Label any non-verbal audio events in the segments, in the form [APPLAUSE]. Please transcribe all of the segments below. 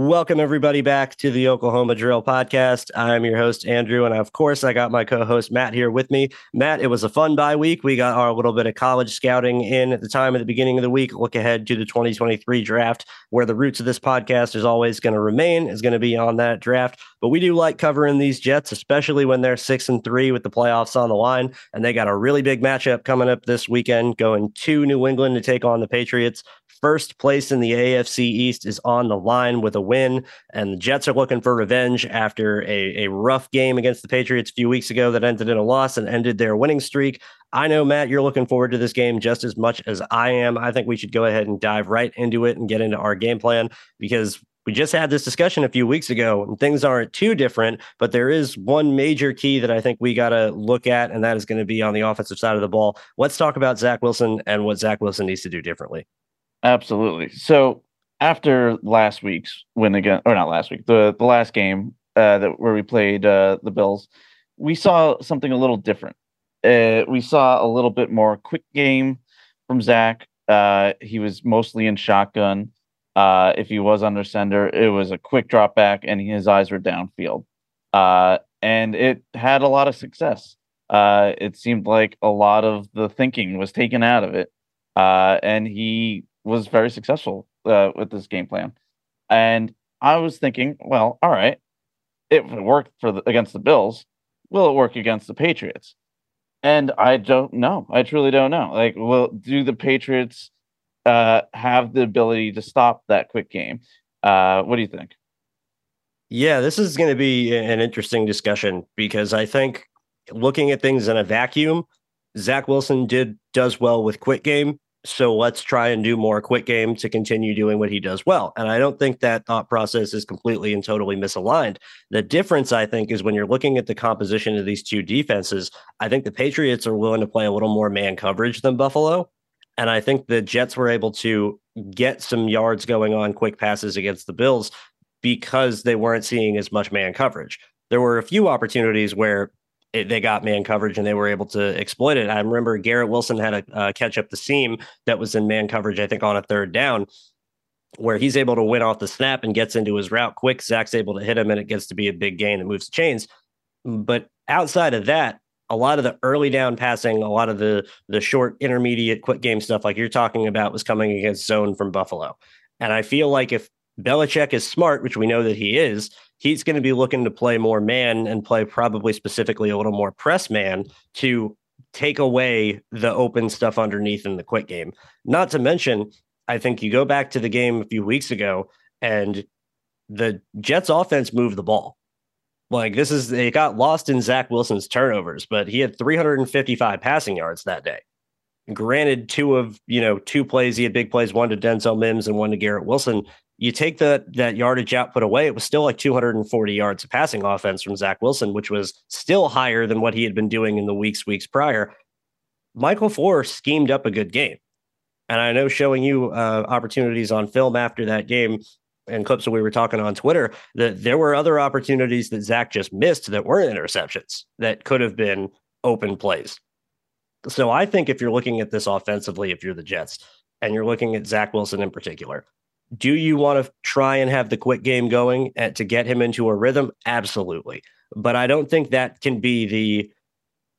Welcome, everybody, back to the Oklahoma Drill Podcast. I'm your host, Andrew, and of course, I got my co host, Matt, here with me. Matt, it was a fun bye week. We got our little bit of college scouting in at the time at the beginning of the week. Look ahead to the 2023 draft, where the roots of this podcast is always going to remain, is going to be on that draft. But we do like covering these Jets, especially when they're six and three with the playoffs on the line. And they got a really big matchup coming up this weekend, going to New England to take on the Patriots. First place in the AFC East is on the line with a win, and the Jets are looking for revenge after a, a rough game against the Patriots a few weeks ago that ended in a loss and ended their winning streak. I know, Matt, you're looking forward to this game just as much as I am. I think we should go ahead and dive right into it and get into our game plan because we just had this discussion a few weeks ago and things aren't too different, but there is one major key that I think we got to look at, and that is going to be on the offensive side of the ball. Let's talk about Zach Wilson and what Zach Wilson needs to do differently. Absolutely. So after last week's win again, or not last week, the the last game uh, that where we played uh, the Bills, we saw something a little different. Uh, we saw a little bit more quick game from Zach. Uh, he was mostly in shotgun. Uh, if he was under center, it was a quick drop back, and his eyes were downfield. Uh, and it had a lot of success. it seemed like a lot of the thinking was taken out of it, and he was very successful uh, with this game plan. And I was thinking, well, all right, it worked for the, against the Bills. Will it work against the Patriots? And I don't know. I truly don't know. Like, will do the Patriots uh, have the ability to stop that quick game? Uh, what do you think? Yeah, this is going to be an interesting discussion because I think looking at things in a vacuum, Zach Wilson did does well with quick game. So let's try and do more quick game to continue doing what he does well. And I don't think that thought process is completely and totally misaligned. The difference, I think, is when you're looking at the composition of these two defenses, I think the Patriots are willing to play a little more man coverage than Buffalo. And I think the Jets were able to get some yards going on quick passes against the Bills because they weren't seeing as much man coverage. There were a few opportunities where it, they got man coverage and they were able to exploit it. I remember Garrett Wilson had a uh, catch up the seam that was in man coverage, I think, on a third down, where he's able to win off the snap and gets into his route quick. Zach's able to hit him and it gets to be a big gain that moves chains. But outside of that, a lot of the early down passing, a lot of the the short, intermediate, quick game stuff, like you're talking about, was coming against zone from Buffalo. And I feel like if Belichick is smart, which we know that he is, he's going to be looking to play more man and play probably specifically a little more press man to take away the open stuff underneath in the quick game. Not to mention, I think you go back to the game a few weeks ago and the Jets offense moved the ball. Like this is it got lost in Zach Wilson's turnovers, but he had 355 passing yards that day. Granted, two of you know two plays he had big plays, one to Denzel Mims and one to Garrett Wilson. You take that that yardage output away, it was still like 240 yards of passing offense from Zach Wilson, which was still higher than what he had been doing in the weeks weeks prior. Michael LaFleur schemed up a good game, and I know showing you uh, opportunities on film after that game and clips that we were talking on Twitter that there were other opportunities that Zach just missed that weren't interceptions that could have been open plays. So I think if you're looking at this offensively, if you're the Jets and you're looking at Zach Wilson in particular, do you want to try and have the quick game going at, to get him into a rhythm? Absolutely. But I don't think that can be the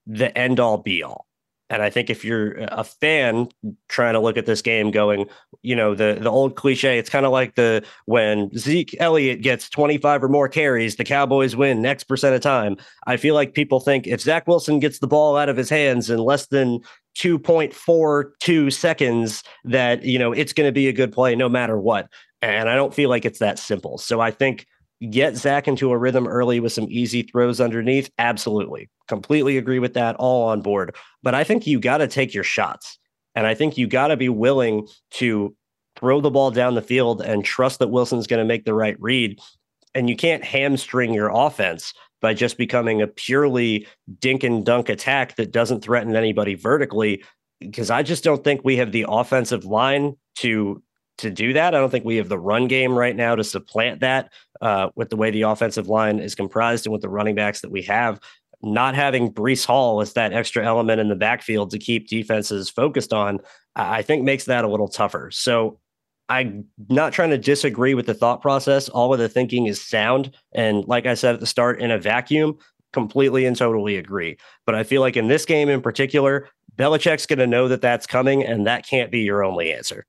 the end all be all. And I think if you're a fan trying to look at this game going, you know, the the old cliche, it's kind of like the when Zeke Elliott gets 25 or more carries, the Cowboys win X percent of time. I feel like people think if Zach Wilson gets the ball out of his hands in less than 2.42 seconds, that, you know, it's going to be a good play no matter what. And I don't feel like it's that simple. So I think get Zach into a rhythm early with some easy throws underneath. Absolutely. Completely agree with that. All on board. But I think you got to take your shots. And I think you got to be willing to throw the ball down the field and trust that Wilson's going to make the right read. And you can't hamstring your offense by just becoming a purely dink and dunk attack that doesn't threaten anybody vertically. Because I just don't think we have the offensive line to to do that. I don't think we have the run game right now to supplant that uh, with the way the offensive line is comprised and with the running backs that we have. Not having Breece Hall as that extra element in the backfield to keep defenses focused on, I think makes that a little tougher. So I'm not trying to disagree with the thought process. All of the thinking is sound. And like I said at the start, in a vacuum, completely and totally agree. But I feel like in this game in particular, Belichick's going to know that that's coming, and that can't be your only answer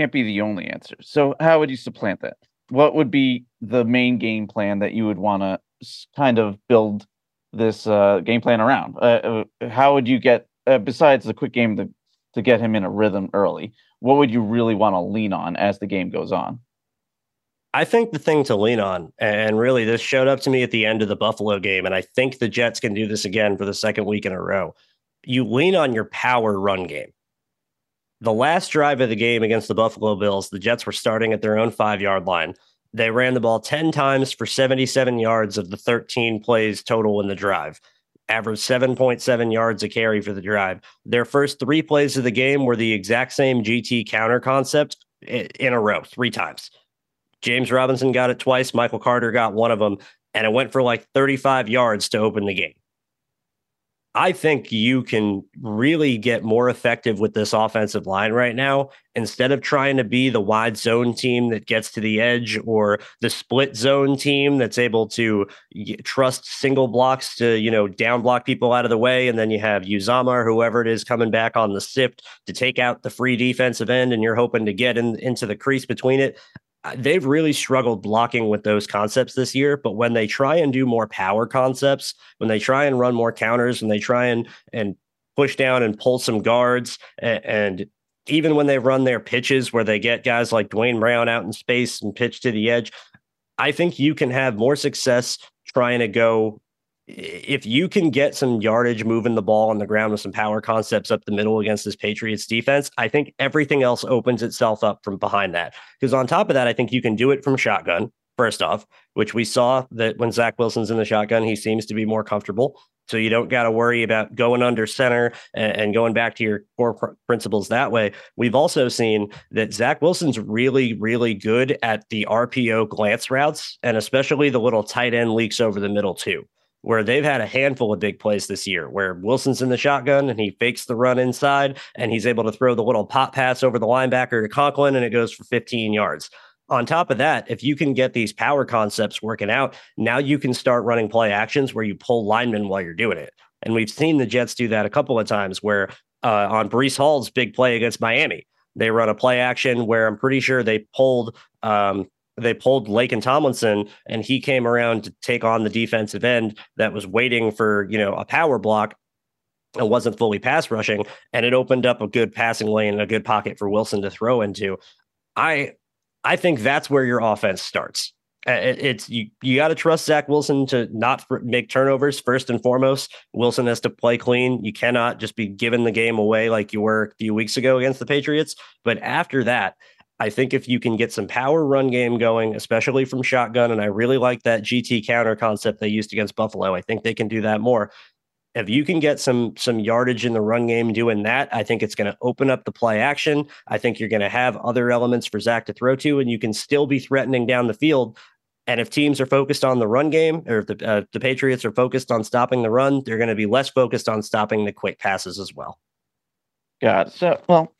can't be the only answer. So how would you supplant that? What would be the main game plan that you would want to kind of build this uh, game plan around? Uh, uh, how would you get uh, besides the quick game to to get him in a rhythm early? What would you really want to lean on as the game goes on? I think the thing to lean on, and really this showed up to me at the end of the Buffalo game, and I think the Jets can do this again for the second week in a row. You lean on your power run game the last drive of the game against the Buffalo Bills, the Jets were starting at their own five yard line. They ran the ball 10 times for 77 yards of the 13 plays total in the drive, averaged 7.7 yards a carry for the drive. Their first three plays of the game were the exact same GT counter concept in a row, three times. James Robinson got it twice. Michael Carter got one of them, and it went for like 35 yards to open the game. I think you can really get more effective with this offensive line right now instead of trying to be the wide zone team that gets to the edge or the split zone team that's able to trust single blocks to, you know, down block people out of the way. And then you have Uzomah or whoever it is coming back on the sift to take out the free defensive end and you're hoping to get in, into the crease between it Uh, they've really struggled blocking with those concepts this year. But when they try and do more power concepts, when they try and run more counters, when they try and and push down and pull some guards, and, and even when they run their pitches where they get guys like Dwayne Brown out in space and pitch to the edge, I think you can have more success trying to go if you can get some yardage moving the ball on the ground with some power concepts up the middle against this Patriots defense, I think everything else opens itself up from behind that. Because on top of that, I think you can do it from shotgun, first off, which we saw that when Zach Wilson's in the shotgun, he seems to be more comfortable. So you don't got to worry about going under center and, going back to your core pr- principles that way. We've also seen that Zach Wilson's really, really good at the RPO glance routes and especially the little tight end leaks over the middle too where they've had a handful of big plays this year where Wilson's in the shotgun and he fakes the run inside and he's able to throw the little pop pass over the linebacker to Conklin and it goes for 15 yards. On top of that, if you can get these power concepts working out, now you can start running play actions where you pull linemen while you're doing it. And we've seen the Jets do that a couple of times where uh, on Breece Hall's big play against Miami, they run a play action where I'm pretty sure they pulled um, they pulled Laken Tomlinson and he came around to take on the defensive end that was waiting for, you know, a power block and wasn't fully pass rushing. And it opened up a good passing lane and a good pocket for Wilson to throw into. I I think that's where your offense starts. Uh, it's you. You got to trust Zach Wilson to not make turnovers first and foremost. Wilson has to play clean. You cannot just be giving the game away like you were a few weeks ago against the Patriots. But after that, I think if you can get some power run game going, especially from shotgun, and I really like that GT counter concept they used against Buffalo. I think they can do that more. If you can get some some yardage in the run game doing that, I think it's going to open up the play action. I think you're going to have other elements for Zach to throw to, and you can still be threatening down the field. And if teams are focused on the run game, or if the, uh, the Patriots are focused on stopping the run, they're going to be less focused on stopping the quick passes as well. Got. So, well,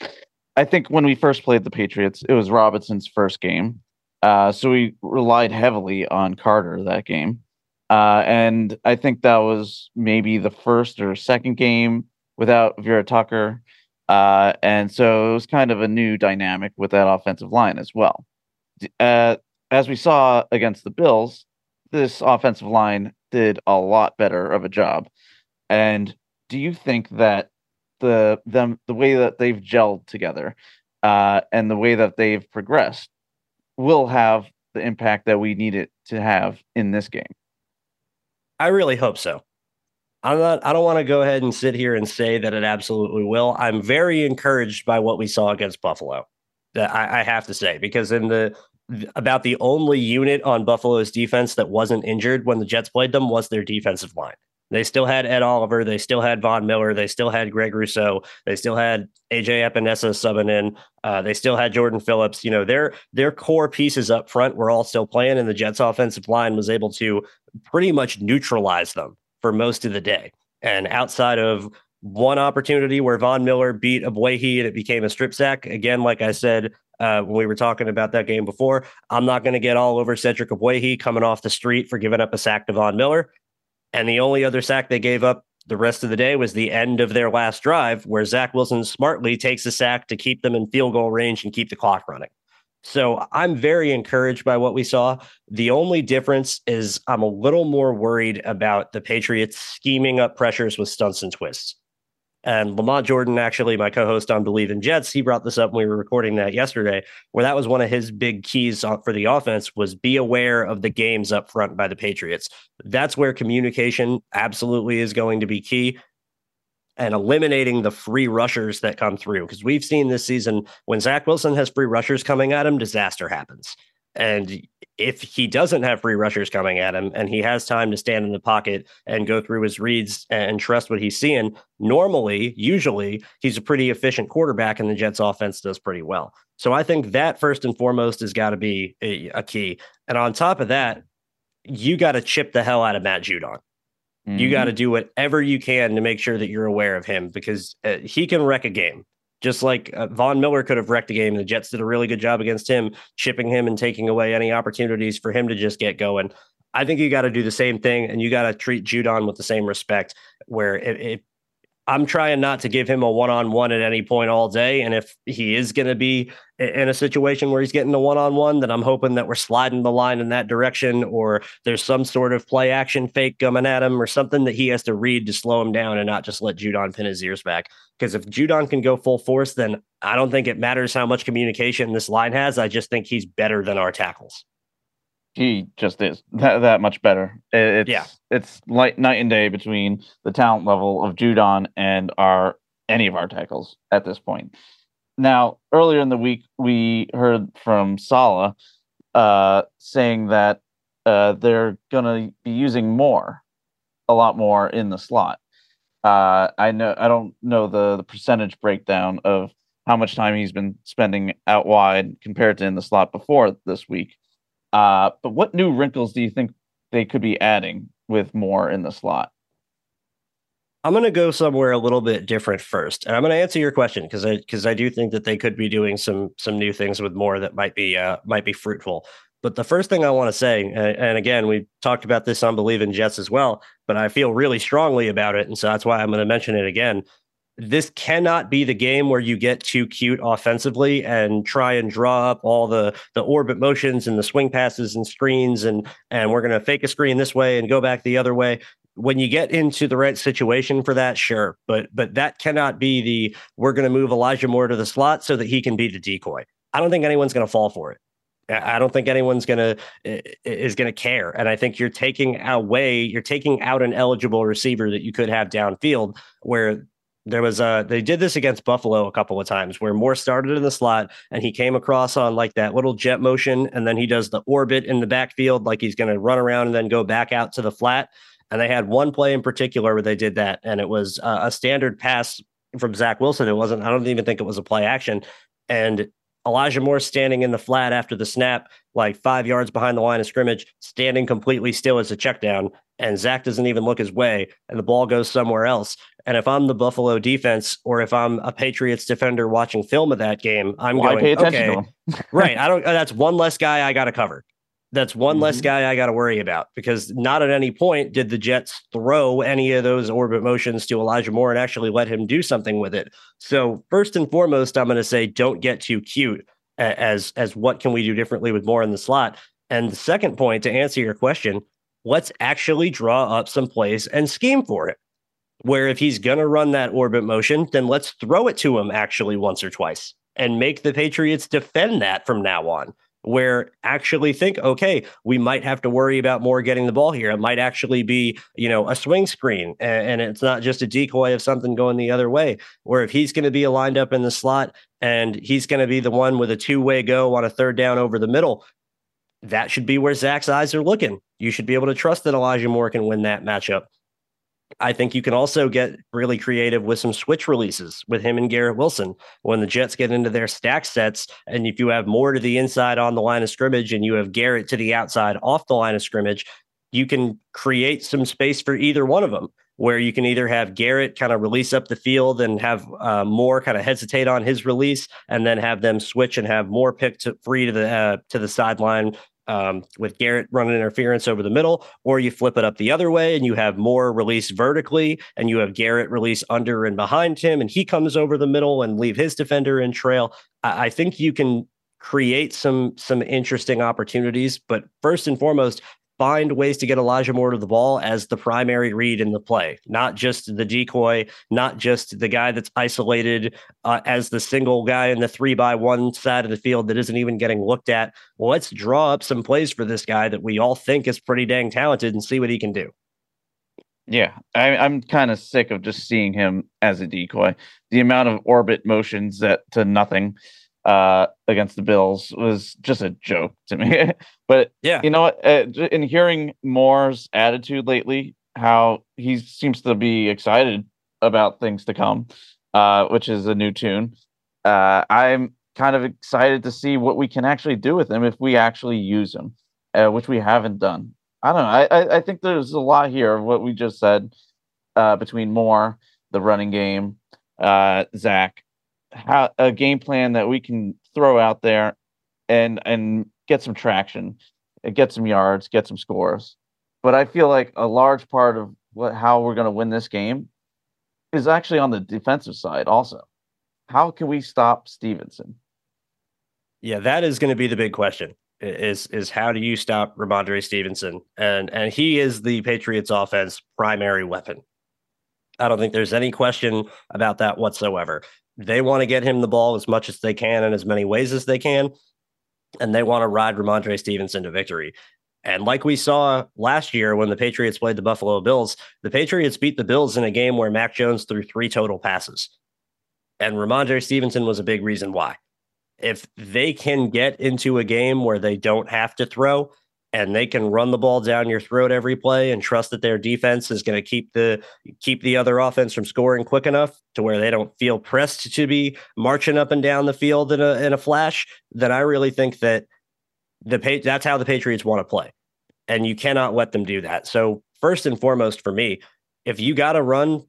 I think when we first played the Patriots, it was Robinson's first game. Uh, so we relied heavily on Carter that game. Uh, and I think that was maybe the first or second game without Vera Tucker. Uh, and so it was kind of a new dynamic with that offensive line as well. Uh, as we saw against the Bills, this offensive line did a lot better of a job. And do you think that the them the way that they've gelled together uh, and the way that they've progressed will have the impact that we need it to have in this game? I really hope so. I'm not. I don't want to go ahead and sit here and say that it absolutely will. I'm very encouraged by what we saw against Buffalo. I, I have to say because in the about the only unit on Buffalo's defense that wasn't injured when the Jets played them was their defensive line. They still had Ed Oliver. They still had Von Miller. They still had Greg Rousseau. They still had AJ Epenesa subbing in. Uh, they still had Jordan Phillips. You know, their their core pieces up front were all still playing, and the Jets' offensive line was able to pretty much neutralize them for most of the day. And outside of one opportunity where Von Miller beat Ogbuehi and it became a strip sack, again, like I said uh, when we were talking about that game before, I'm not going to get all over Cedric Ogbuehi coming off the street for giving up a sack to Von Miller. And the only other sack they gave up the rest of the day was the end of their last drive, where Zach Wilson smartly takes a sack to keep them in field goal range and keep the clock running. So I'm very encouraged by what we saw. The only difference is I'm a little more worried about the Patriots scheming up pressures with stunts and twists. And Lamont Jordan, actually, my co-host on Believe in Jets, he brought this up when we were recording that yesterday, where that was one of his big keys for the offense was be aware of the games up front by the Patriots. That's where communication absolutely is going to be key and eliminating the free rushers that come through. Because we've seen this season when Zach Wilson has free rushers coming at him, disaster happens. And if he doesn't have free rushers coming at him and he has time to stand in the pocket and go through his reads and trust what he's seeing, normally, usually, he's a pretty efficient quarterback and the Jets offense does pretty well. So I think that first and foremost has got to be a, a, key. And on top of that, you got to chip the hell out of Matt Judon. Mm-hmm. You got to do whatever you can to make sure that you're aware of him because uh, he can wreck a game just like uh, Von Miller could have wrecked a game. The Jets did a really good job against him, chipping him and taking away any opportunities for him to just get going. I think you got to do the same thing, and you got to treat Judon with the same respect. Where if, I'm trying not to give him a one on one at any point all day. And if he is going to be in a situation where he's getting a one on one, then I'm hoping that we're sliding the line in that direction or there's some sort of play action fake coming at him or something that he has to read to slow him down and not just let Judon pin his ears back. Because if Judon can go full force, then I don't think it matters how much communication this line has. I just think he's better than our tackles he just is that, that much better. It's, yeah, it's like night and day between the talent level of Judon and our any of our tackles at this point. Now, earlier in the week, we heard from Saleh uh, saying that uh, they're going to be using Moore, a lot more in the slot. Uh, I know I don't know the the percentage breakdown of how much time he's been spending out wide compared to in the slot before this week. Uh, but what new wrinkles do you think they could be adding with Moore in the slot? I'm going to go somewhere a little bit different first, and I'm going to answer your question because I because I do think that they could be doing some some new things with Moore that might be uh, might be fruitful. But the first thing I want to say, and, and again, we talked about this on Believe in Jets as well, but I feel really strongly about it, and so that's why I'm going to mention it again this cannot be the game where you get too cute offensively and try and draw up all the the orbit motions and the swing passes and screens and and we're going to fake a screen this way and go back the other way. When you get into the right situation for that sure but but that cannot be the we're going to move Elijah Moore to the slot so that he can be the decoy. I don't think anyone's going to fall for it. I don't think anyone's gonna is gonna care, and I think you're taking away, you're taking out an eligible receiver that you could have downfield, where there was a they did this against Buffalo a couple of times where Moore started in the slot and he came across on like that little jet motion and then he does the orbit in the backfield like he's going to run around and then go back out to the flat. And they had one play in particular where they did that, and it was uh, a standard pass from Zach Wilson. It wasn't. I don't even think it was a play action. And Elijah Moore standing in the flat after the snap, like five yards behind the line of scrimmage, standing completely still as a check down. And Zach doesn't even look his way, and the ball goes somewhere else. And if I'm the Buffalo defense or if I'm a Patriots defender watching film of that game, I'm going. Why going, okay, [LAUGHS] right. I don't, [LAUGHS] that's one less guy I got to cover. That's one mm-hmm. less guy I got to worry about because not at any point did the Jets throw any of those orbit motions to Elijah Moore and actually let him do something with it. So first and foremost, I'm going to say don't get too cute as as what can we do differently with Moore in the slot. And the second point to answer your question, let's actually draw up some plays and scheme for it. Where if he's going to run that orbit motion, then let's throw it to him actually once or twice and make the Patriots defend that from now on where actually think, okay, we might have to worry about Moore getting the ball here. It might actually be, you know, a swing screen and, and it's not just a decoy of something going the other way. Where if he's going to be lined up in the slot and he's going to be the one with a two way go on a third down over the middle, that should be where Zach's eyes are looking. You should be able to trust that Elijah Moore can win that matchup. I think you can also get really creative with some switch releases with him and Garrett Wilson when the Jets get into their stack sets. And if you have Moore to the inside on the line of scrimmage and you have Garrett to the outside off the line of scrimmage, you can create some space for either one of them where you can either have Garrett kind of release up the field and have uh, Moore kind of hesitate on his release, and then have them switch and have Moore picked free to the uh, to the sideline um, with Garrett running interference over the middle, or you flip it up the other way and you have Moore release vertically and you have Garrett release under and behind him, and he comes over the middle and leave his defender in trail. I, I think you can create some some interesting opportunities, but first and foremost, find ways to get Elijah Moore to the ball as the primary read in the play, not just the decoy, not just the guy that's isolated uh, as the single guy in the three by one side of the field that isn't even getting looked at. Let's draw up some plays for this guy that we all think is pretty dang talented and see what he can do. Yeah, I, am kind of sick of just seeing him as a decoy. The amount of orbit motions that to nothing uh, against the Bills was just a joke to me. [LAUGHS] but yeah, you know what? Uh, in hearing Moore's attitude lately, how he seems to be excited about things to come, uh, which is a new tune. Uh, I'm kind of excited to see what we can actually do with him if we actually use him, uh, which we haven't done. I don't know. I, I think there's a lot here of what we just said uh, between Moore, the running game, uh, Zach, how a game plan that we can throw out there and and get some traction, get some yards, get some scores. But I feel like a large part of what how we're going to win this game is actually on the defensive side also. How can we stop Stevenson? Yeah, that is going to be the big question. Is is how do you stop Rhamondre Stevenson? And and he is the Patriots offense primary weapon. I don't think there's any question about that whatsoever. They want to get him the ball as much as they can in as many ways as they can. And they want to ride Rhamondre Stevenson to victory. And like we saw last year when the Patriots played the Buffalo Bills, the Patriots beat the Bills in a game where Mac Jones threw three total passes. And Rhamondre Stevenson was a big reason why. If they can get into a game where they don't have to throw, and they can run the ball down your throat every play and trust that their defense is going to keep the keep the other offense from scoring quick enough to where they don't feel pressed to be marching up and down the field in a in a flash, then I really think that the that's how the Patriots want to play. And you cannot let them do that. So first and foremost for me, if you got to run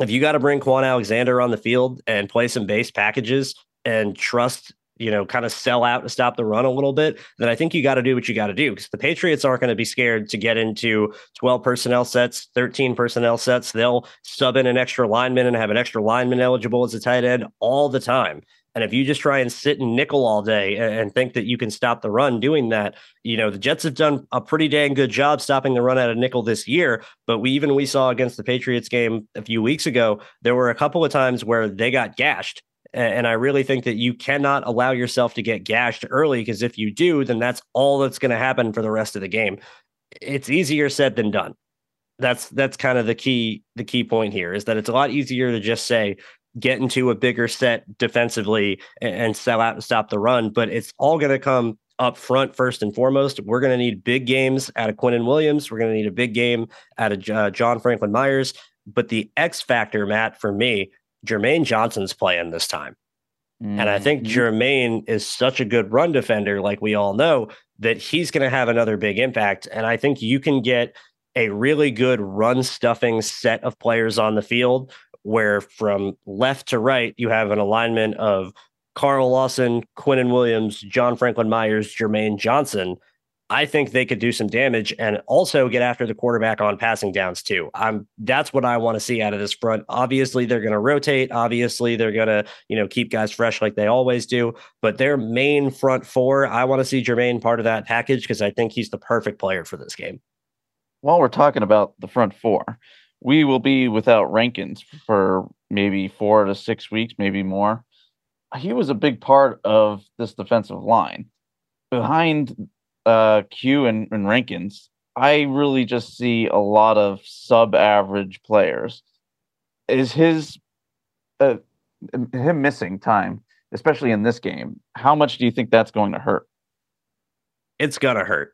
if you got to bring Kwon Alexander on the field and play some base packages and trust you know, kind of sell out to stop the run a little bit, then I think you got to do what you got to do because the Patriots aren't going to be scared to get into 12 personnel sets, 13 personnel sets. They'll sub in an extra lineman and have an extra lineman eligible as a tight end all the time. And if you just try and sit in nickel all day and think that you can stop the run doing that, you know, the Jets have done a pretty dang good job stopping the run out of nickel this year. But we even we saw against the Patriots game a few weeks ago, there were a couple of times where they got gashed and I really think that you cannot allow yourself to get gashed early because if you do, then that's all that's going to happen for the rest of the game. It's easier said than done. That's that's kind of the key the key point here is that it's a lot easier to just say get into a bigger set defensively and, and sell out and stop the run, but it's all going to come up front first and foremost. We're going to need big games out of Quinnen Williams. We're going to need a big game out of uh, John Franklin Myers. But the X factor, Matt, for me Jermaine Johnson's playing this time. Mm-hmm. And I think mm-hmm. Jermaine is such a good run defender, like we all know, that he's going to have another big impact. And I think you can get a really good run stuffing set of players on the field where from left to right, you have an alignment of Carl Lawson, Quinnen Williams, John Franklin Myers, Jermaine Johnson. I think they could do some damage and also get after the quarterback on passing downs too. I'm that's what I want to see out of this front. Obviously, they're going to rotate. Obviously, they're going to you know keep guys fresh like they always do. But their main front four, I want to see Jermaine part of that package because I think he's the perfect player for this game. While we're talking about the front four, we will be without Rankins for maybe four to six weeks, maybe more. He was a big part of this defensive line. Behind uh, Q and, and Rankins, I really just see a lot of sub-average players. Is his uh, him missing time, especially in this game? How much do you think that's going to hurt? It's gonna hurt,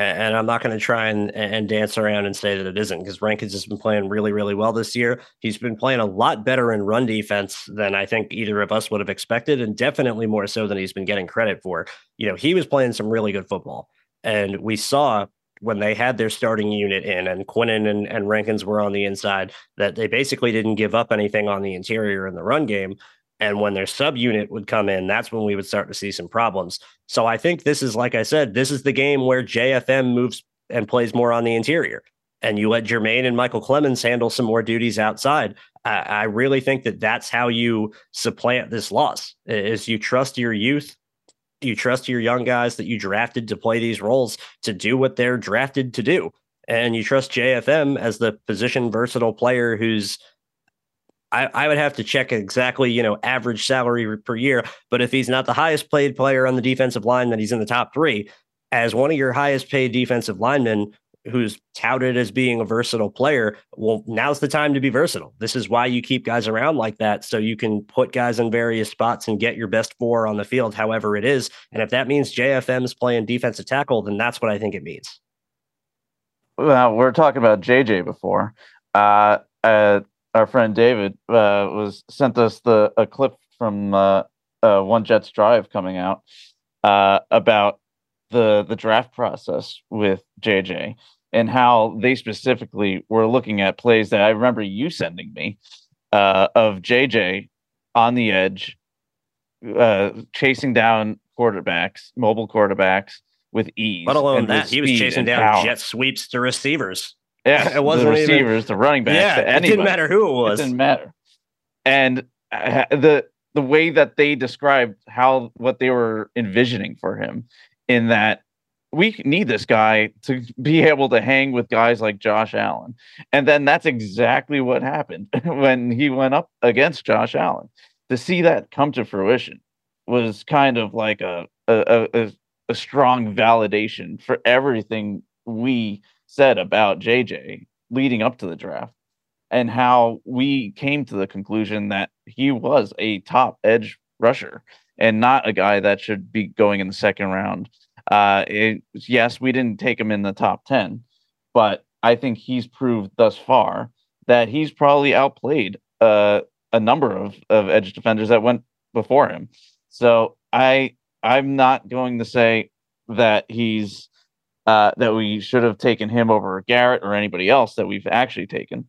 and I'm not going to try and, and dance around and say that it isn't because Rankins has been playing really, really well this year. He's been playing a lot better in run defense than I think either of us would have expected, and definitely more so than he's been getting credit for. You know, he was playing some really good football, and we saw when they had their starting unit in and Quinnen and, and Rankins were on the inside that they basically didn't give up anything on the interior in the run game. And when their subunit would come in, that's when we would start to see some problems. So I think this is, like I said, this is the game where JFM moves and plays more on the interior. And you let Jermaine and Micheal Clemons handle some more duties outside. I, I really think that that's how you supplant this loss is you trust your youth you trust your young guys that you drafted to play these roles to do what they're drafted to do and you trust JFM as the position versatile player who's I, I would have to check exactly, you know, average salary per year. But if he's not the highest paid player on the defensive line, then he's in the top three. As one of your highest paid defensive linemen, who's touted as being a versatile player, well, now's the time to be versatile. This is why you keep guys around like that. So you can put guys in various spots and get your best four on the field, however it is. And if that means JFM is playing defensive tackle, then that's what I think it means. Well, we're talking about JJ before. Uh, uh, our friend David uh, was sent us the a clip from uh, uh, One Jets Drive coming out uh, about the the draft process with JJ and how they specifically were looking at plays that I remember you sending me uh, of JJ on the edge, uh, chasing down quarterbacks, mobile quarterbacks with ease. Let alone that, he was chasing down power. jet sweeps to receivers. Yeah, [LAUGHS] it wasn't the receivers, even, the running backs. Yeah, it didn't matter who it was. It didn't matter. And uh, the the way that they described how what they were envisioning for him, in that we need this guy to be able to hang with guys like Josh Allen, and then that's exactly what happened [LAUGHS] when he went up against Josh Allen. To see that come to fruition was kind of like a a, a, a strong validation for everything we said about JJ leading up to the draft and how we came to the conclusion that he was a top edge rusher and not a guy that should be going in the second round. Uh, it, yes, we didn't take him in the top 10, but I think he's proved thus far that he's probably outplayed uh, a number of, of edge defenders that went before him. So I I'm not going to say that he's uh, that we should have taken him over Garrett or anybody else that we've actually taken.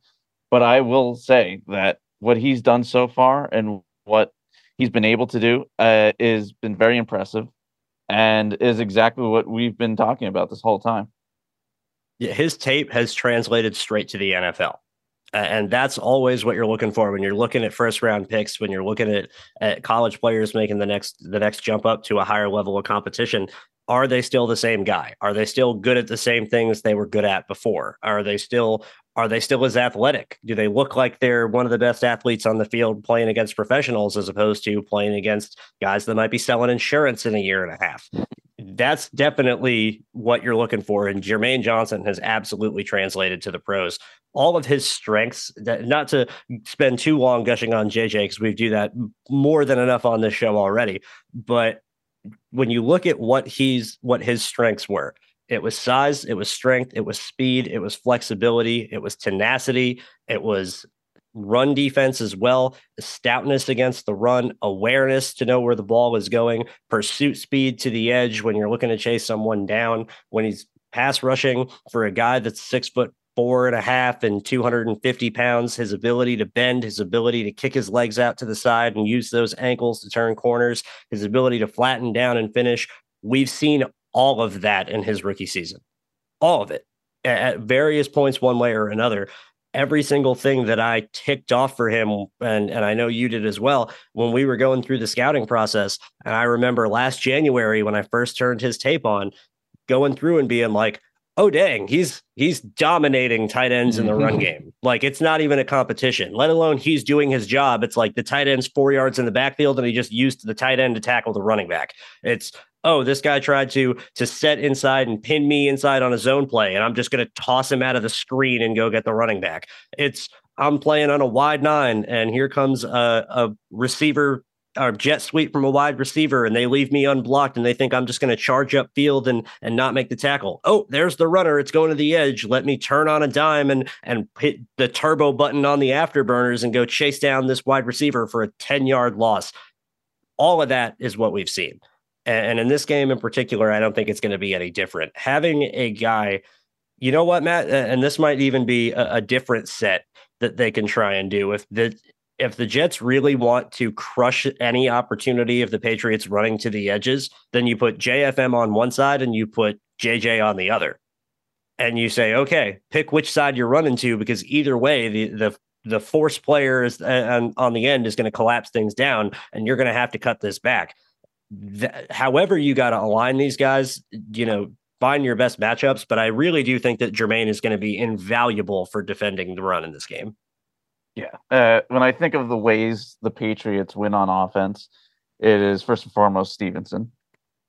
But I will say that what he's done so far and what he's been able to do uh, is been very impressive and is exactly what we've been talking about this whole time. Yeah, his tape has translated straight to the NFL. And that's always what you're looking for when you're looking at first round picks, when you're looking at, at college players making the next the next jump up to a higher level of competition are they still the same guy? Are they still good at the same things they were good at before? Are they still are they still as athletic? Do they look like they're one of the best athletes on the field playing against professionals as opposed to playing against guys that might be selling insurance in a year and a half? That's definitely what you're looking for. And Jermaine Johnson has absolutely translated to the pros. All of his strengths, that, not to spend too long gushing on JJ, because we do that more than enough on this show already, but when you look at what he's what his strengths were, it was size, it was strength, it was speed, it was flexibility, it was tenacity, it was run defense as well, stoutness against the run, awareness to know where the ball was going, pursuit speed to the edge when you're looking to chase someone down, when he's pass rushing for a guy that's six foot four and a half and 250 pounds, his ability to bend, his ability to kick his legs out to the side and use those ankles to turn corners, his ability to flatten down and finish. We've seen all of that in his rookie season. All of it at various points, one way or another. Every single thing that I ticked off for him, and, and I know you did as well, when we were going through the scouting process. And I remember last January when I first turned his tape on, going through and being like, oh dang, he's he's dominating tight ends in the run mm-hmm. game. Like it's not even a competition, let alone he's doing his job. It's like the tight end's four yards in the backfield and he just used the tight end to tackle the running back. It's oh, this guy tried to to set inside and pin me inside on a zone play, and I'm just gonna toss him out of the screen and go get the running back. It's I'm playing on a wide nine, and here comes a, a receiver or jet sweep from a wide receiver and they leave me unblocked and they think I'm just going to charge up field and and not make the tackle. Oh, there's the runner. It's going to the edge. Let me turn on a dime and and hit the turbo button on the afterburners and go chase down this wide receiver for a 10-yard loss. All of that is what we've seen. And, and in this game in particular, I don't think it's going to be any different. Having a guy, you know what, Matt, and this might even be a, a different set that they can try and do if the if the Jets really want to crush any opportunity of the Patriots running to the edges, then you put JFM on one side and you put JJ on the other. And you say, okay, pick which side you're running to because either way, the the the force player is uh, on the end is going to collapse things down, and you're going to have to cut this back. however, you got to align these guys, you know, find your best matchups. But I really do think that Jermaine is going to be invaluable for defending the run in this game. Yeah. Uh, when I think of the ways the Patriots win on offense, it is first and foremost Stevenson.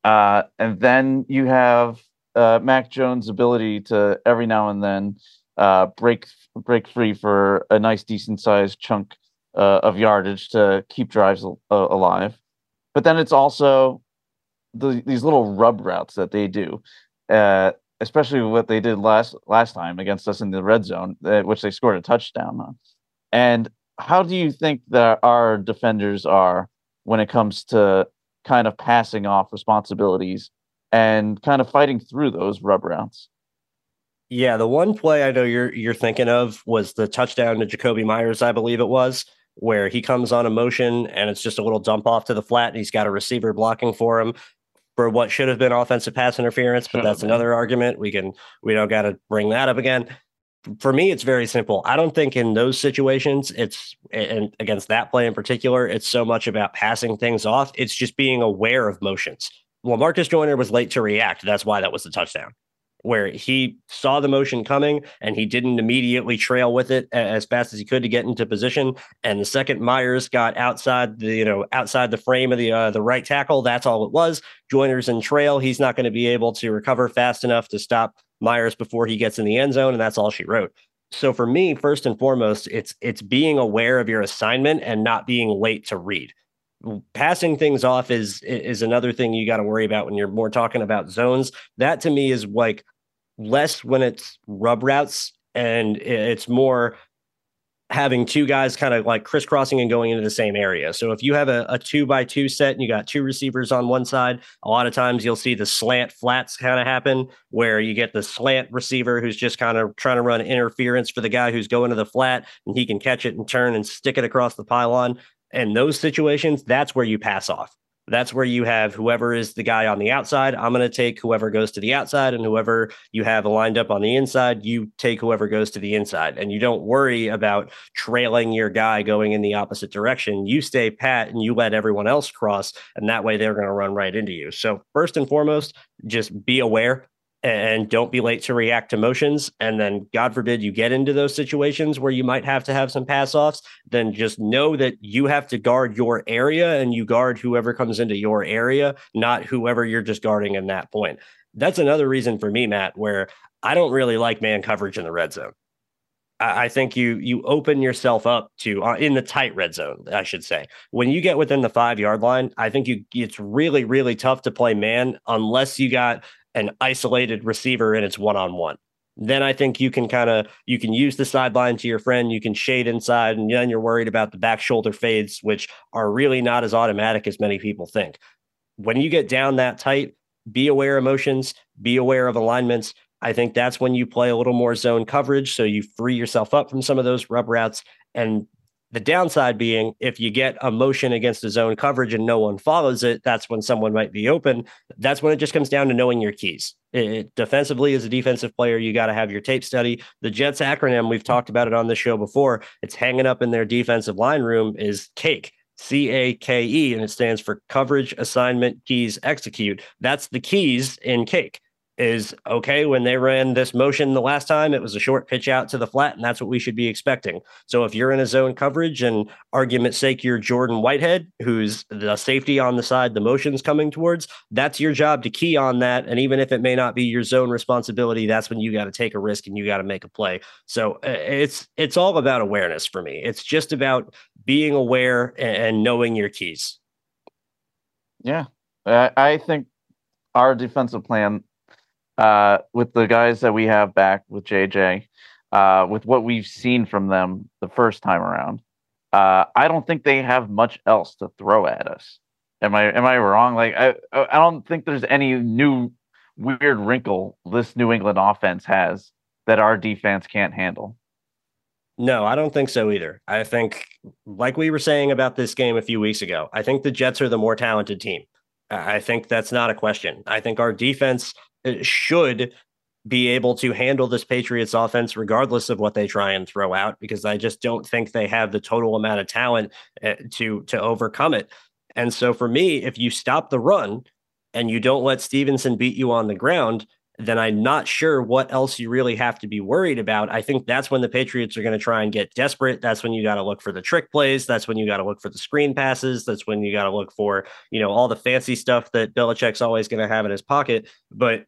Uh, and then you have uh, Mac Jones' ability to every now and then uh, break break free for a nice, decent sized chunk uh, of yardage to keep drives uh, alive. But then it's also the, these little rub routes that they do, especially what they did last last time against us in the red zone, which they scored a touchdown on. And how do you think that our defenders are when it comes to kind of passing off responsibilities and kind of fighting through those rub routes? Yeah, the one play I know you're you're thinking of was the touchdown to Jakobi Meyers, I believe it was, where he comes on a motion and it's just a little dump off to the flat and he's got a receiver blocking for him for what should have been offensive pass interference, but that's another argument. We can we don't got to bring that up again for me, it's very simple. I don't think in those situations, it's and against that play in particular, it's so much about passing things off. It's just being aware of motions. Well, Marcus Joyner was late to react. That's why that was the touchdown, where he saw the motion coming and he didn't immediately trail with it as fast as he could to get into position. And the second Meyers got outside the you know outside the frame of the uh, the right tackle, that's all it was. Joyner's in trail. He's not going to be able to recover fast enough to stop Meyers before he gets in the end zone, and that's all she wrote. So for me, first and foremost, it's it's being aware of your assignment and not being late to read. Passing things off is is another thing you got to worry about when you're more talking about zones. That to me is like less when it's rub routes and it's more having two guys kind of like crisscrossing and going into the same area. So if you have a, a, two by two set and you got two receivers on one side, a lot of times you'll see the slant flats kind of happen where you get the slant receiver who's just kind of trying to run interference for the guy who's going to the flat and he can catch it and turn and stick it across the pylon. And those situations, that's where you pass off. That's where you have whoever is the guy on the outside. I'm going to take whoever goes to the outside, and whoever you have lined up on the inside, you take whoever goes to the inside. And you don't worry about trailing your guy going in the opposite direction. You stay pat and you let everyone else cross, and that way they're going to run right into you. So, first and foremost, just be aware and don't be late to react to motions. And then, God forbid, you get into those situations where you might have to have some pass offs, then just know that you have to guard your area and you guard whoever comes into your area, not whoever you're just guarding in that point. That's another reason for me, Matt, where I don't really like man coverage in the red zone. I think you you open yourself up to uh, in the tight red zone, I should say. When you get within the five yard line, I think you it's really really tough to play man unless you got an isolated receiver and it's one on one. Then I think you can kind of you can use the sideline to your friend. You can shade inside, and then you're worried about the back shoulder fades, which are really not as automatic as many people think. When you get down that tight, be aware of motions, be aware of alignments. I think that's when you play a little more zone coverage, so you free yourself up from some of those rub routes. And The downside being if you get a motion against a zone coverage and no one follows it, that's when someone might be open. That's when it just comes down to knowing your keys. It, defensively, as a defensive player, you got to have your tape study. The Jets acronym, we've talked about it on the show before. It's hanging up in their defensive line room is CAKE. C A K E, and it stands for coverage, assignment, keys, execute. That's the keys in cake is okay when they ran this motion the last time it was a short pitch out to the flat and that's what we should be expecting. So if you're in a zone coverage and argument's sake you're jordan whitehead who's the safety on the side the motion's coming towards that's your job to key on that and even if it may not be your zone responsibility that's when you got to take a risk and you got to make a play. So uh, it's it's all about awareness for me. It's just about being aware and knowing your keys. Yeah. I think our defensive plan uh, with the guys that we have back with JJ, uh, with what we've seen from them the first time around, uh, I don't think they have much else to throw at us. Am I am I wrong? Like I I don't think there's any new weird wrinkle this New England offense has that our defense can't handle. No, I don't think so either. I think, like we were saying about this game a few weeks ago, I think the Jets are the more talented team. I think that's not a question. I think our defense should be able to handle this Patriots offense regardless of what they try and throw out because I just don't think they have the total amount of talent uh, to to overcome it. And so for me, if you stop the run and you don't let Stevenson beat you on the ground, then I'm not sure what else you really have to be worried about. I think that's when the Patriots are going to try and get desperate. That's when you got to look for the trick plays. That's when you got to look for the screen passes. That's when you got to look for, you know, all the fancy stuff that Belichick's always going to have in his pocket. But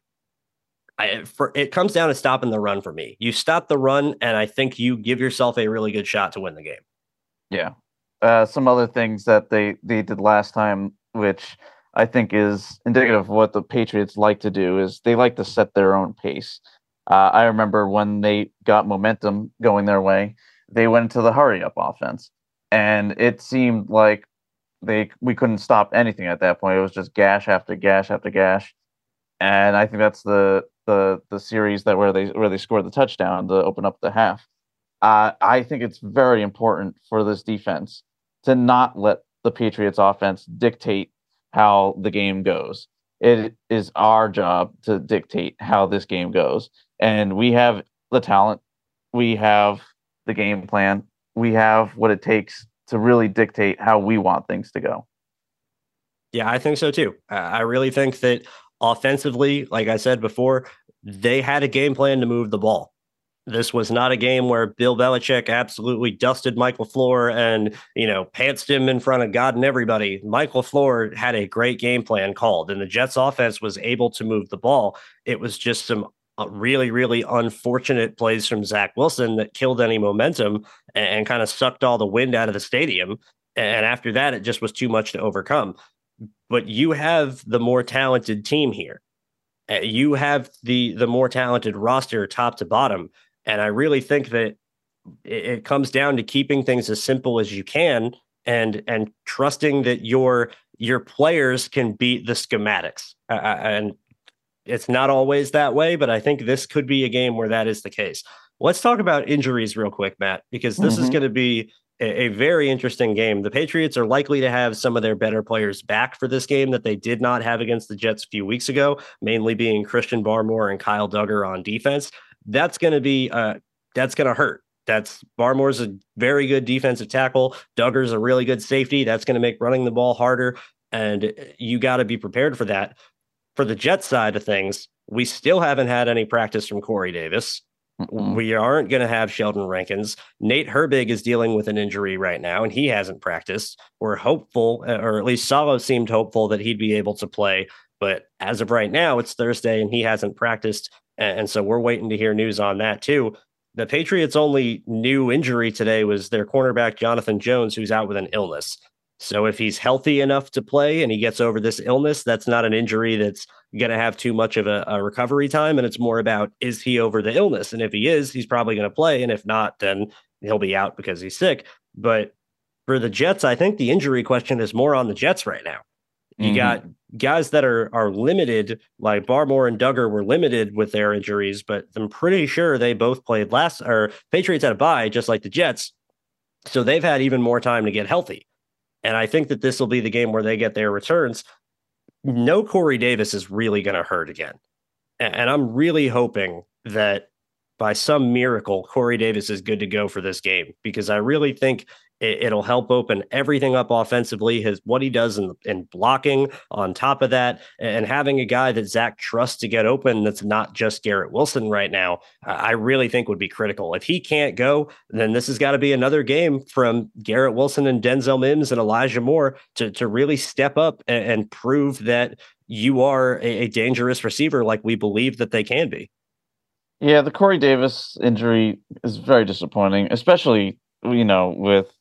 I, for, it comes down to stopping the run for me. You stop the run, and I think you give yourself a really good shot to win the game. Yeah. Uh, some other things that they they did last time, which I think is indicative of what the Patriots like to do, is they like to set their own pace. Uh, I remember when they got momentum going their way, they went into the hurry up offense, and it seemed like they we couldn't stop anything at that point. It was just gash after gash after gash, and I think that's the the the series that where they where they scored the touchdown to open up the half. Uh, I think it's very important for this defense to not let the Patriots offense dictate how the game goes. It is our job to dictate how this game goes. And we have the talent, we have the game plan, we have what it takes to really dictate how we want things to go. Yeah, I think so too. I really think that offensively, like I said before, they had a game plan to move the ball. This was not a game where Bill Belichick absolutely dusted Michael LaFleur and, you know, pantsed him in front of God and everybody. Michael LaFleur had a great game plan called, and the Jets offense was able to move the ball. It was just some uh, really, really unfortunate plays from Zach Wilson that killed any momentum and, and kind of sucked all the wind out of the stadium. And after that, it just was too much to overcome. But you have the more talented team here. Uh, you have the the more talented roster top to bottom and i really think that it, it comes down to keeping things as simple as you can and and trusting that your your players can beat the schematics uh, and it's not always that way but i think this could be a game where that is the case let's talk about injuries real quick matt because this mm-hmm. is going to be a, very interesting game. The Patriots are likely to have some of their better players back for this game that they did not have against the Jets a few weeks ago, mainly being Christian Barmore and Kyle Dugger on defense. That's going to be uh, that's going to hurt. That's Barmore's a very good defensive tackle. Dugger's a really good safety. That's going to make running the ball harder, and you got to be prepared for that. For the Jets side of things, we still haven't had any practice from Corey Davis. We aren't going to have Sheldon Rankins. Nate Herbig is dealing with an injury right now, and he hasn't practiced. We're hopeful, uh, or at least Saleh seemed hopeful that he'd be able to play. But as of right now, it's Thursday, and he hasn't practiced. And so we're waiting to hear news on that too. The Patriots' only new injury today was their cornerback, Jonathan Jones, who's out with an illness. So if he's healthy enough to play and he gets over this illness, that's not an injury that's going to have too much of a, a, recovery time. And it's more about is he over the illness? And if he is, he's probably going to play. And if not, then he'll be out because he's sick. But for the Jets, I think the injury question is more on the Jets right now. You mm-hmm. got guys that are are limited, like Barmore and Dugger were limited with their injuries, but I'm pretty sure they both played last or Patriots had a bye, just like the Jets. So they've had even more time to get healthy. And I think that this will be the game where they get their returns. No Corey Davis is really going to hurt again. And I'm really hoping that by some miracle, Corey Davis is good to go for this game because I really think it, will help open everything up offensively. His what he does in, in blocking on top of that, and having a guy that Zach trusts to get open that's not just Garrett Wilson right now, I really think would be critical. If he can't go, then this has got to be another game from Garrett Wilson and Denzel Mims and Elijah Moore to to really step up and, and prove that you are a, a dangerous receiver like we believe that they can be. Yeah, the Corey Davis injury is very disappointing, especially you know with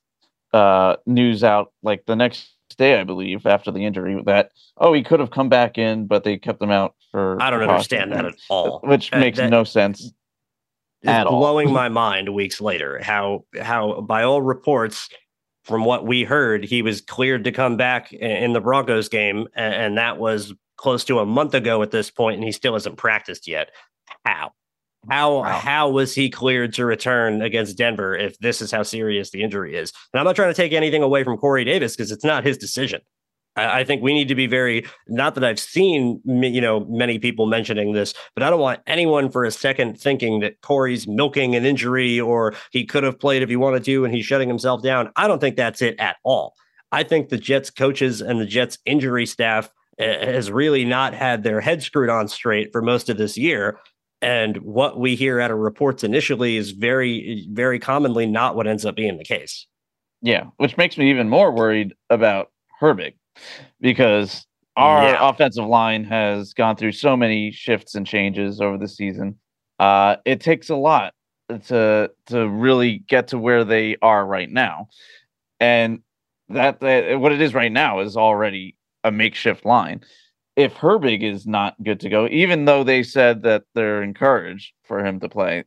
uh, news out like the next day, I believe, after the injury that oh he could have come back in, but they kept him out for. I don't understand that at all, which uh, makes no sense. At blowing my [LAUGHS] mind weeks later. How how by all reports, from what we heard, he was cleared to come back in the Broncos game, and, and that was close to a month ago at this point, and he still hasn't practiced yet. How? How wow. how was he cleared to return against Denver if this is how serious the injury is? And I'm not trying to take anything away from Corey Davis because it's not his decision. I, I, think we need to be very not that I've seen you know many people mentioning this, but I don't want anyone for a second thinking that Corey's milking an injury or he could have played if he wanted to and he's shutting himself down. I don't think that's it at all. I think the Jets coaches and the Jets injury staff eh, has really not had their head screwed on straight for most of this year. And what we hear out of reports initially is very, very commonly not what ends up being the case. Yeah, which makes me even more worried about Herbig because our yeah. offensive line has gone through so many shifts and changes over the season. Uh, it takes a lot to to really get to where they are right now, and that, that what it is right now is already a makeshift line if Herbig is not good to go, even though they said that they're encouraged for him to play,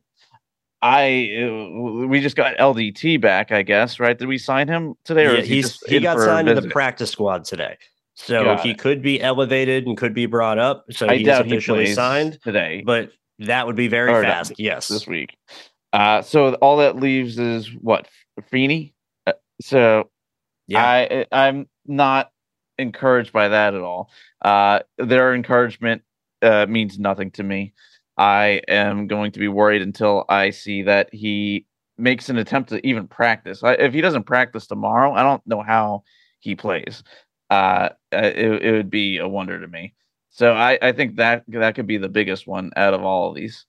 I we just got LDT back, I guess, right? Did we sign him today? Or yeah, he's he, he got signed to the practice squad today, so got he it. could be elevated and could be brought up. So I he's officially he signed today, but that would be very or fast. yes, this week. Uh, so all that leaves is what Feeney. Uh, so yeah, I I'm not encouraged by that at all. Uh, their encouragement uh, means nothing to me. I am going to be worried until I see that he makes an attempt to even practice. I, if he doesn't practice tomorrow, I don't know how he plays. Uh, it, it would be a wonder to me. So I, I think that that could be the biggest one out of all of these.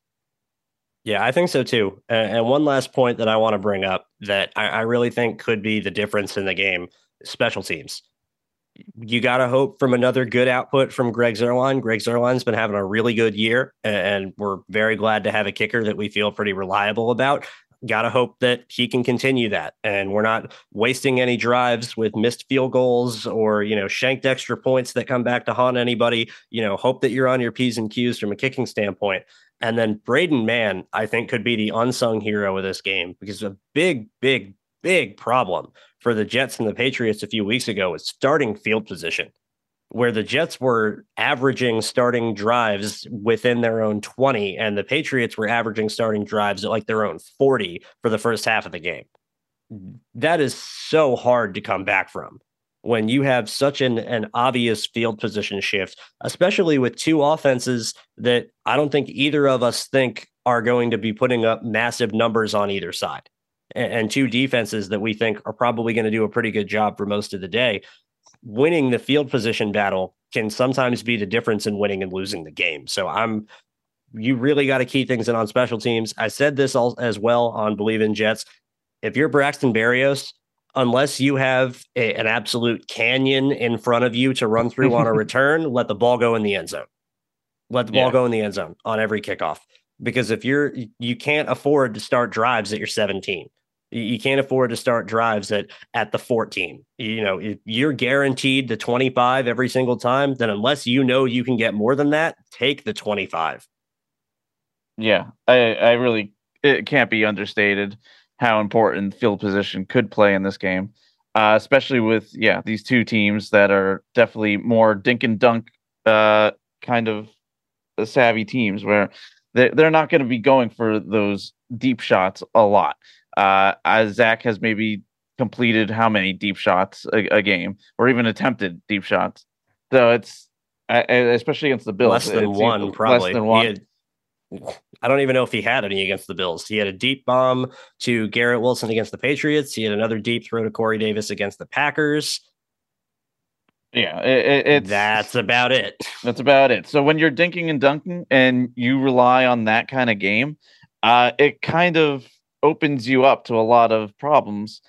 Yeah, I think so too. And, and one last point that I want to bring up that I, I really think could be the difference in the game: special teams you got to hope from another good output from Greg Zuerlein. Greg Zuerlein's been having a really good year, and we're very glad to have a kicker that we feel pretty reliable about. Got to hope that he can continue that, and we're not wasting any drives with missed field goals or you know shanked extra points that come back to haunt anybody. You know, hope that you're on your p's and q's from a kicking standpoint. And then Braden Mann, I think, could be the unsung hero of this game because a big, big, big problem for the Jets and the Patriots a few weeks ago was starting field position, where the Jets were averaging starting drives within their own 20, and the Patriots were averaging starting drives at like their own 40 for the first half of the game. That is so hard to come back from when you have such an, an obvious field position shift, especially with two offenses that I don't think either of us think are going to be putting up massive numbers on either side and two defenses that we think are probably going to do a pretty good job for most of the day. Winning the field position battle can sometimes be the difference in winning and losing the game. So I'm you really got to key things in on special teams. I said this all as well on Believe in Jets. If you're Braxton Berrios, unless you have a, an absolute canyon in front of you to run through on a [LAUGHS] return, let the ball go in the end zone. Let the ball yeah. go in the end zone on every kickoff. Because if you're you can't afford to start drives at your 17. You can't afford to start drives at at the 14. You know, if you're guaranteed the 25 every single time, then unless you know you can get more than that, take the 25. Yeah, I I really it can't be understated how important field position could play in this game, uh, especially with yeah these two teams that are definitely more dink and dunk uh, kind of savvy teams where they they're not going to be going for those deep shots a lot uh, as Zach has maybe completed how many deep shots a, a game, or even attempted deep shots. So it's especially against the Bills, less than one, probably. Less than one. Had, I don't even know if he had any against the Bills. He had a deep bomb to Garrett Wilson against the Patriots. He had another deep throw to Corey Davis against the Packers. Yeah, it, it's that's about it. That's about it. So when you're dinking and dunking and you rely on that kind of game, uh, it kind of opens you up to a lot of problems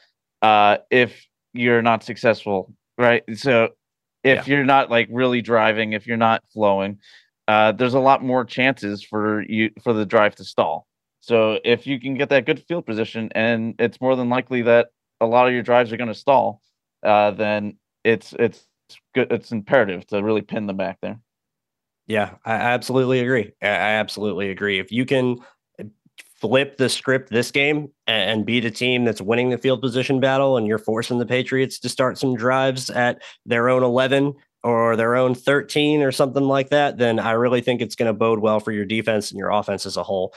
uh, if you're not successful, right? So if yeah. you're not like really driving, if you're not flowing, uh, there's a lot more chances for you for the drive to stall. So if you can get that good field position, and it's more than likely that a lot of your drives are going to stall, uh, then it's it's good. It's imperative to really pin them back there. Yeah, I absolutely agree. I absolutely agree. If you can flip the script this game and beat a team that's winning the field position battle, and you're forcing the Patriots to start some drives at their own 11 or their own 13 or something like that, then I really think it's going to bode well for your defense and your offense as a whole.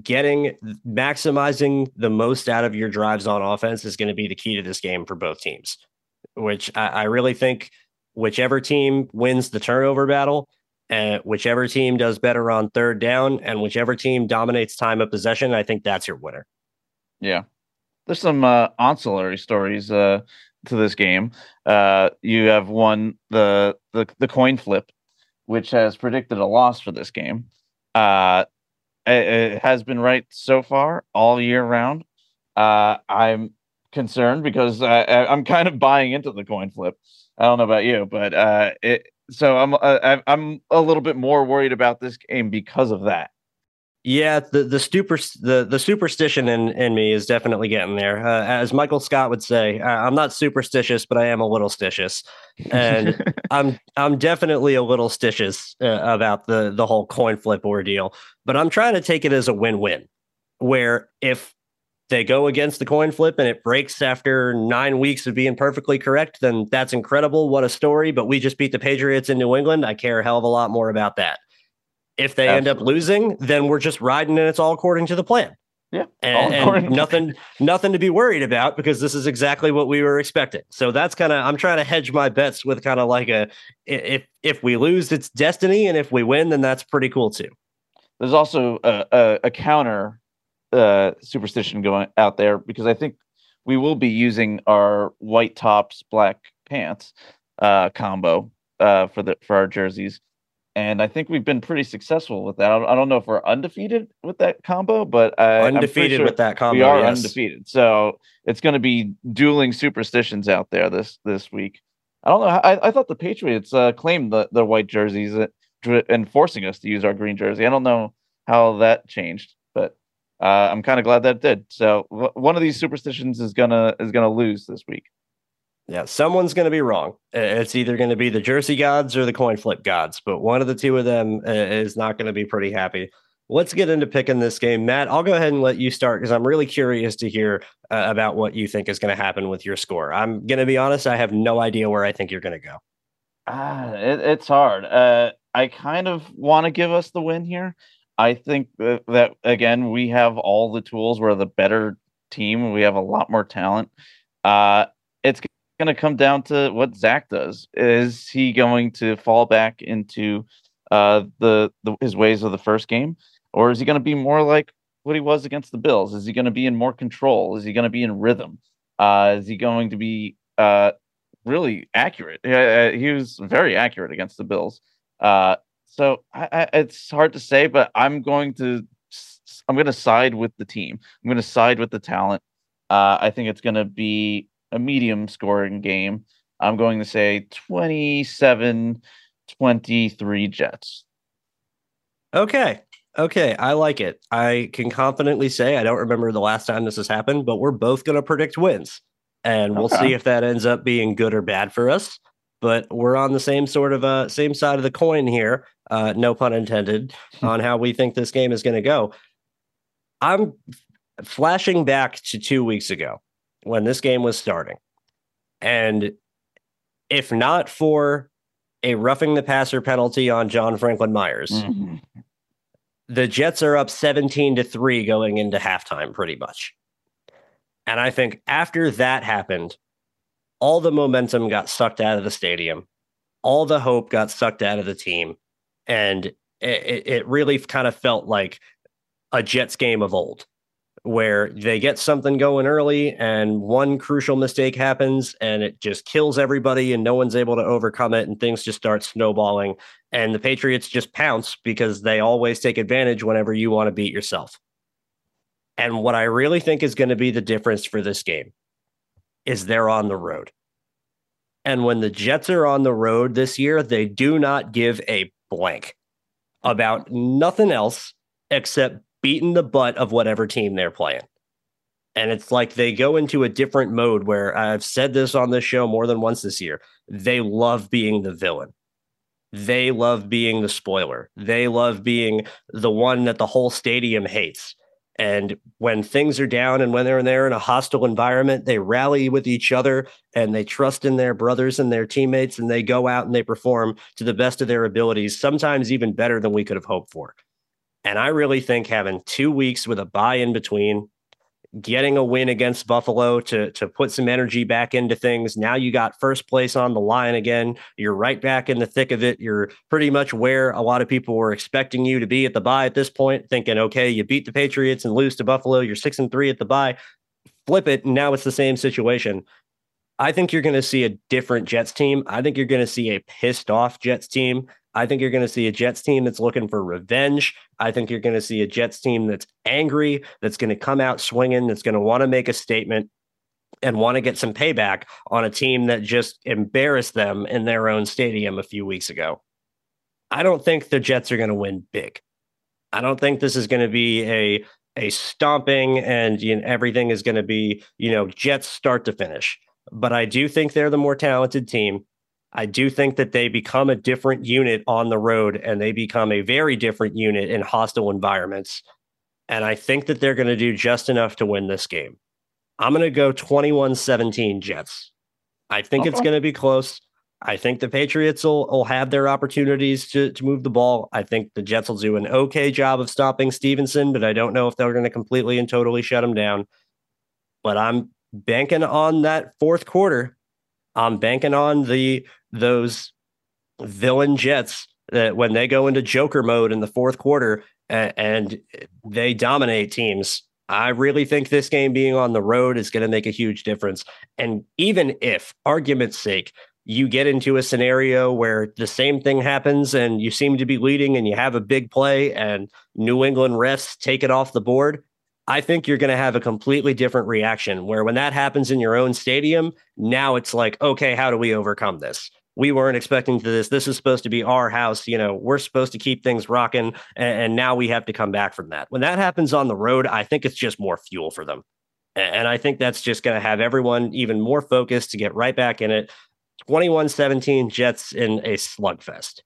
Getting maximizing the most out of your drives on offense is going to be the key to this game for both teams which I, I really think whichever team wins the turnover battle, and whichever team does better on third down, and whichever team dominates time of possession, I think that's your winner. Yeah, there's some uh, ancillary stories uh, to this game. Uh, you have won the, the the coin flip, which has predicted a loss for this game. Uh, it, it has been right so far all year round. Uh, I'm concerned because I, I'm kind of buying into the coin flip. I don't know about you, but uh, it. So I'm uh, I'm a little bit more worried about this game because of that. Yeah, the the super the the superstition in in me is definitely getting there. Uh, as Michael Scott would say, I'm not superstitious, but I am a little stitious, and [LAUGHS] I'm I'm definitely a little stitious uh, about the the whole coin flip ordeal. But I'm trying to take it as a win win, where if they go against the coin flip and it breaks after nine weeks of being perfectly correct, then that's incredible. What a story. But we just beat the Patriots in New England. I care a hell of a lot more about that. If they Absolutely. end up losing, then we're just riding and it's all according to the plan. Yeah. And, and nothing nothing to be worried about because this is exactly what we were expecting. So that's kind of I'm trying to hedge my bets with kind of like a if if we lose it's destiny and if we win then that's pretty cool too. There's also a, a, a counter uh, superstition going out there because I think we will be using our white tops, black pants uh, combo uh, for the for our jerseys, and I think we've been pretty successful with that. I don't know if we're undefeated with that combo, but I, undefeated sure with that combo. We are yes. undefeated, so it's going to be dueling superstitions out there this this week. I don't know. I, I thought the Patriots uh, claimed the, the white jerseys uh, and forcing us to use our green jersey. I don't know how that changed uh, I'm kind of glad that it did. So w- one of these superstitions is gonna is gonna lose this week. Yeah, someone's going to be wrong. It's either going to be the Jersey gods or the coin flip gods, but one of the two of them uh, is not going to be pretty happy. Let's get into picking this game. Matt, I'll go ahead and let you start because I'm really curious to hear uh, about what you think is going to happen with your score. I'm going to be honest, I have no idea where I think you're going to go. Ah, it, it's hard. Uh, I kind of want to give us the win here. I think that, that again, we have all the tools. We're the better team. We have a lot more talent. Uh, it's going to come down to what Zach does. Is he going to fall back into uh, the, the his ways of the first game, or is he going to be more like what he was against the Bills? Is he going to be in more control? Is he going to be in rhythm? Uh, is he going to be uh, really accurate? Uh, he was very accurate against the Bills. Uh, so I, I, it's hard to say, but I'm going to I'm going to side with the team. I'm going to side with the talent. Uh, I think it's going to be a medium scoring game. I'm going to say 27 23 Jets. Okay. Okay. I like it. I can confidently say I don't remember the last time this has happened, but we're both going to predict wins. And we'll okay. see if that ends up being good or bad for us but we're on the same sort of uh, same side of the coin here. Uh, no pun intended on how we think this game is going to go. I'm flashing back to two weeks ago when this game was starting, and if not for a roughing the passer penalty on John Franklin Myers, mm-hmm. the Jets are up 17 to 3 going into halftime, pretty much. And I think after that happened, all the momentum got sucked out of the stadium, all the hope got sucked out of the team. And it, it really kind of felt like a Jets game of old where they get something going early and one crucial mistake happens and it just kills everybody and no one's able to overcome it and things just start snowballing. And the patriots just pounce because they always take advantage whenever you want to beat yourself. And what i really think is going to be the difference for this game is they're on the road. And when the jets are on the road this year they do not give a blank about nothing else except beating the butt of whatever team they're playing. And it's like they go into a different mode where I've said this on this show more than once this year. They love being the villain. They love being the spoiler. They love being the one that the whole stadium hates. And when things are down and when they're in there in a hostile environment, they rally with each other and they trust in their brothers and their teammates and they go out and they perform to the best of their abilities, sometimes even better than we could have hoped for. And I really think having two weeks with a bye in between, getting a win against Buffalo to to put some energy back into things. Now you got first place on the line again. You're right back in the thick of it. You're pretty much where a lot of people were expecting you to be at the bye at this point, thinking, okay, you beat the Patriots and lose to Buffalo. You're six and three at the bye. Flip it, and now it's the same situation. I think you're going to see a different Jets team. I think you're going to see a pissed off Jets team. I think you're going to see a Jets team that's looking for revenge. I think you're going to see a Jets team that's angry, that's going to come out swinging, that's going to want to make a statement and want to get some payback on a team that just embarrassed them in their own stadium a few weeks ago. I don't think the Jets are going to win big. I don't think this is going to be a a stomping and you know, everything is going to be, you know, Jets start to finish. But I do think they're the more talented team. I do think that they become a different unit on the road and they become a very different unit in hostile environments. And I think that they're going to do just enough to win this game. I'm going to go 21 17 Jets. I think it's going to be close. I think the Patriots will, will have their opportunities to, to move the ball. I think the Jets will do an okay job of stopping Stevenson, but I don't know if they're going to completely and totally shut him down. But I'm banking on that fourth quarter. I'm banking on the those villain Jets that when they go into Joker mode in the fourth quarter and, and they dominate teams. I really think this game being on the road is going to make a huge difference. And even if, argument's sake, you get into a scenario where the same thing happens and you seem to be leading and you have a big play and New England refs take it off the board, I think you're going to have a completely different reaction where when that happens in your own stadium, now it's like, okay, how do we overcome this? we weren't expecting this. This is supposed to be our house. You know, we're supposed to keep things rocking. And, now we have to come back from that. When that happens on the road, I think it's just more fuel for them. And I think that's just going to have everyone even more focused to get right back in it. 21 17 Jets in a slugfest.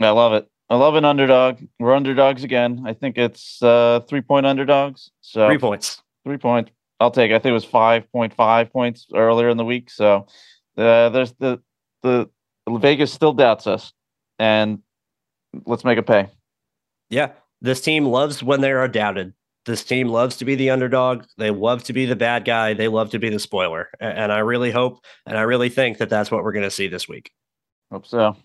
I love it. I love an underdog. We're underdogs again. I think it's uh, three point underdogs. So three points. Three points. I'll take. It. I think it was five point five points earlier in the week. So uh, there's the the Vegas still doubts us, and let's make it pay. Yeah, this team loves when they are doubted. This team loves to be the underdog. They love to be the bad guy. They love to be the spoiler. And I really hope and I really think that that's what we're going to see this week. Hope so.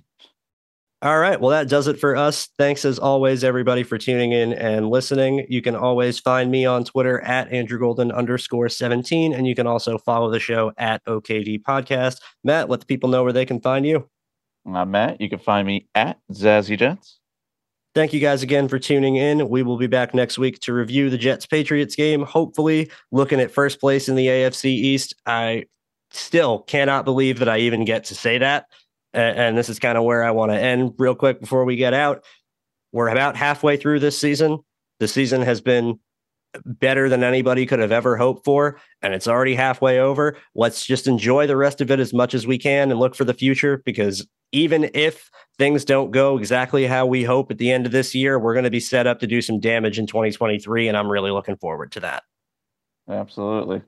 All right. Well, that does it for us. Thanks as always, everybody, for tuning in and listening. You can always find me on Twitter at Andrew Golden underscore 17. And you can also follow the show at OKD Podcast. Matt, let the people know where they can find you. I'm Matt. You can find me at Zazzy Jets. Thank you guys again for tuning in. We will be back next week to review the Jets Patriots game. Hopefully, looking at first place in the AFC East. I still cannot believe that I even get to say that and, and this is kind of where I want to end real quick before we get out. We're about halfway through this season. The season has been better than anybody could have ever hoped for, and it's already halfway over. Let's just enjoy the rest of it as much as we can and look for the future because even if things don't go exactly how we hope at the end of this year, we're going to be set up to do some damage in 2023, and I'm really looking forward to that. Absolutely.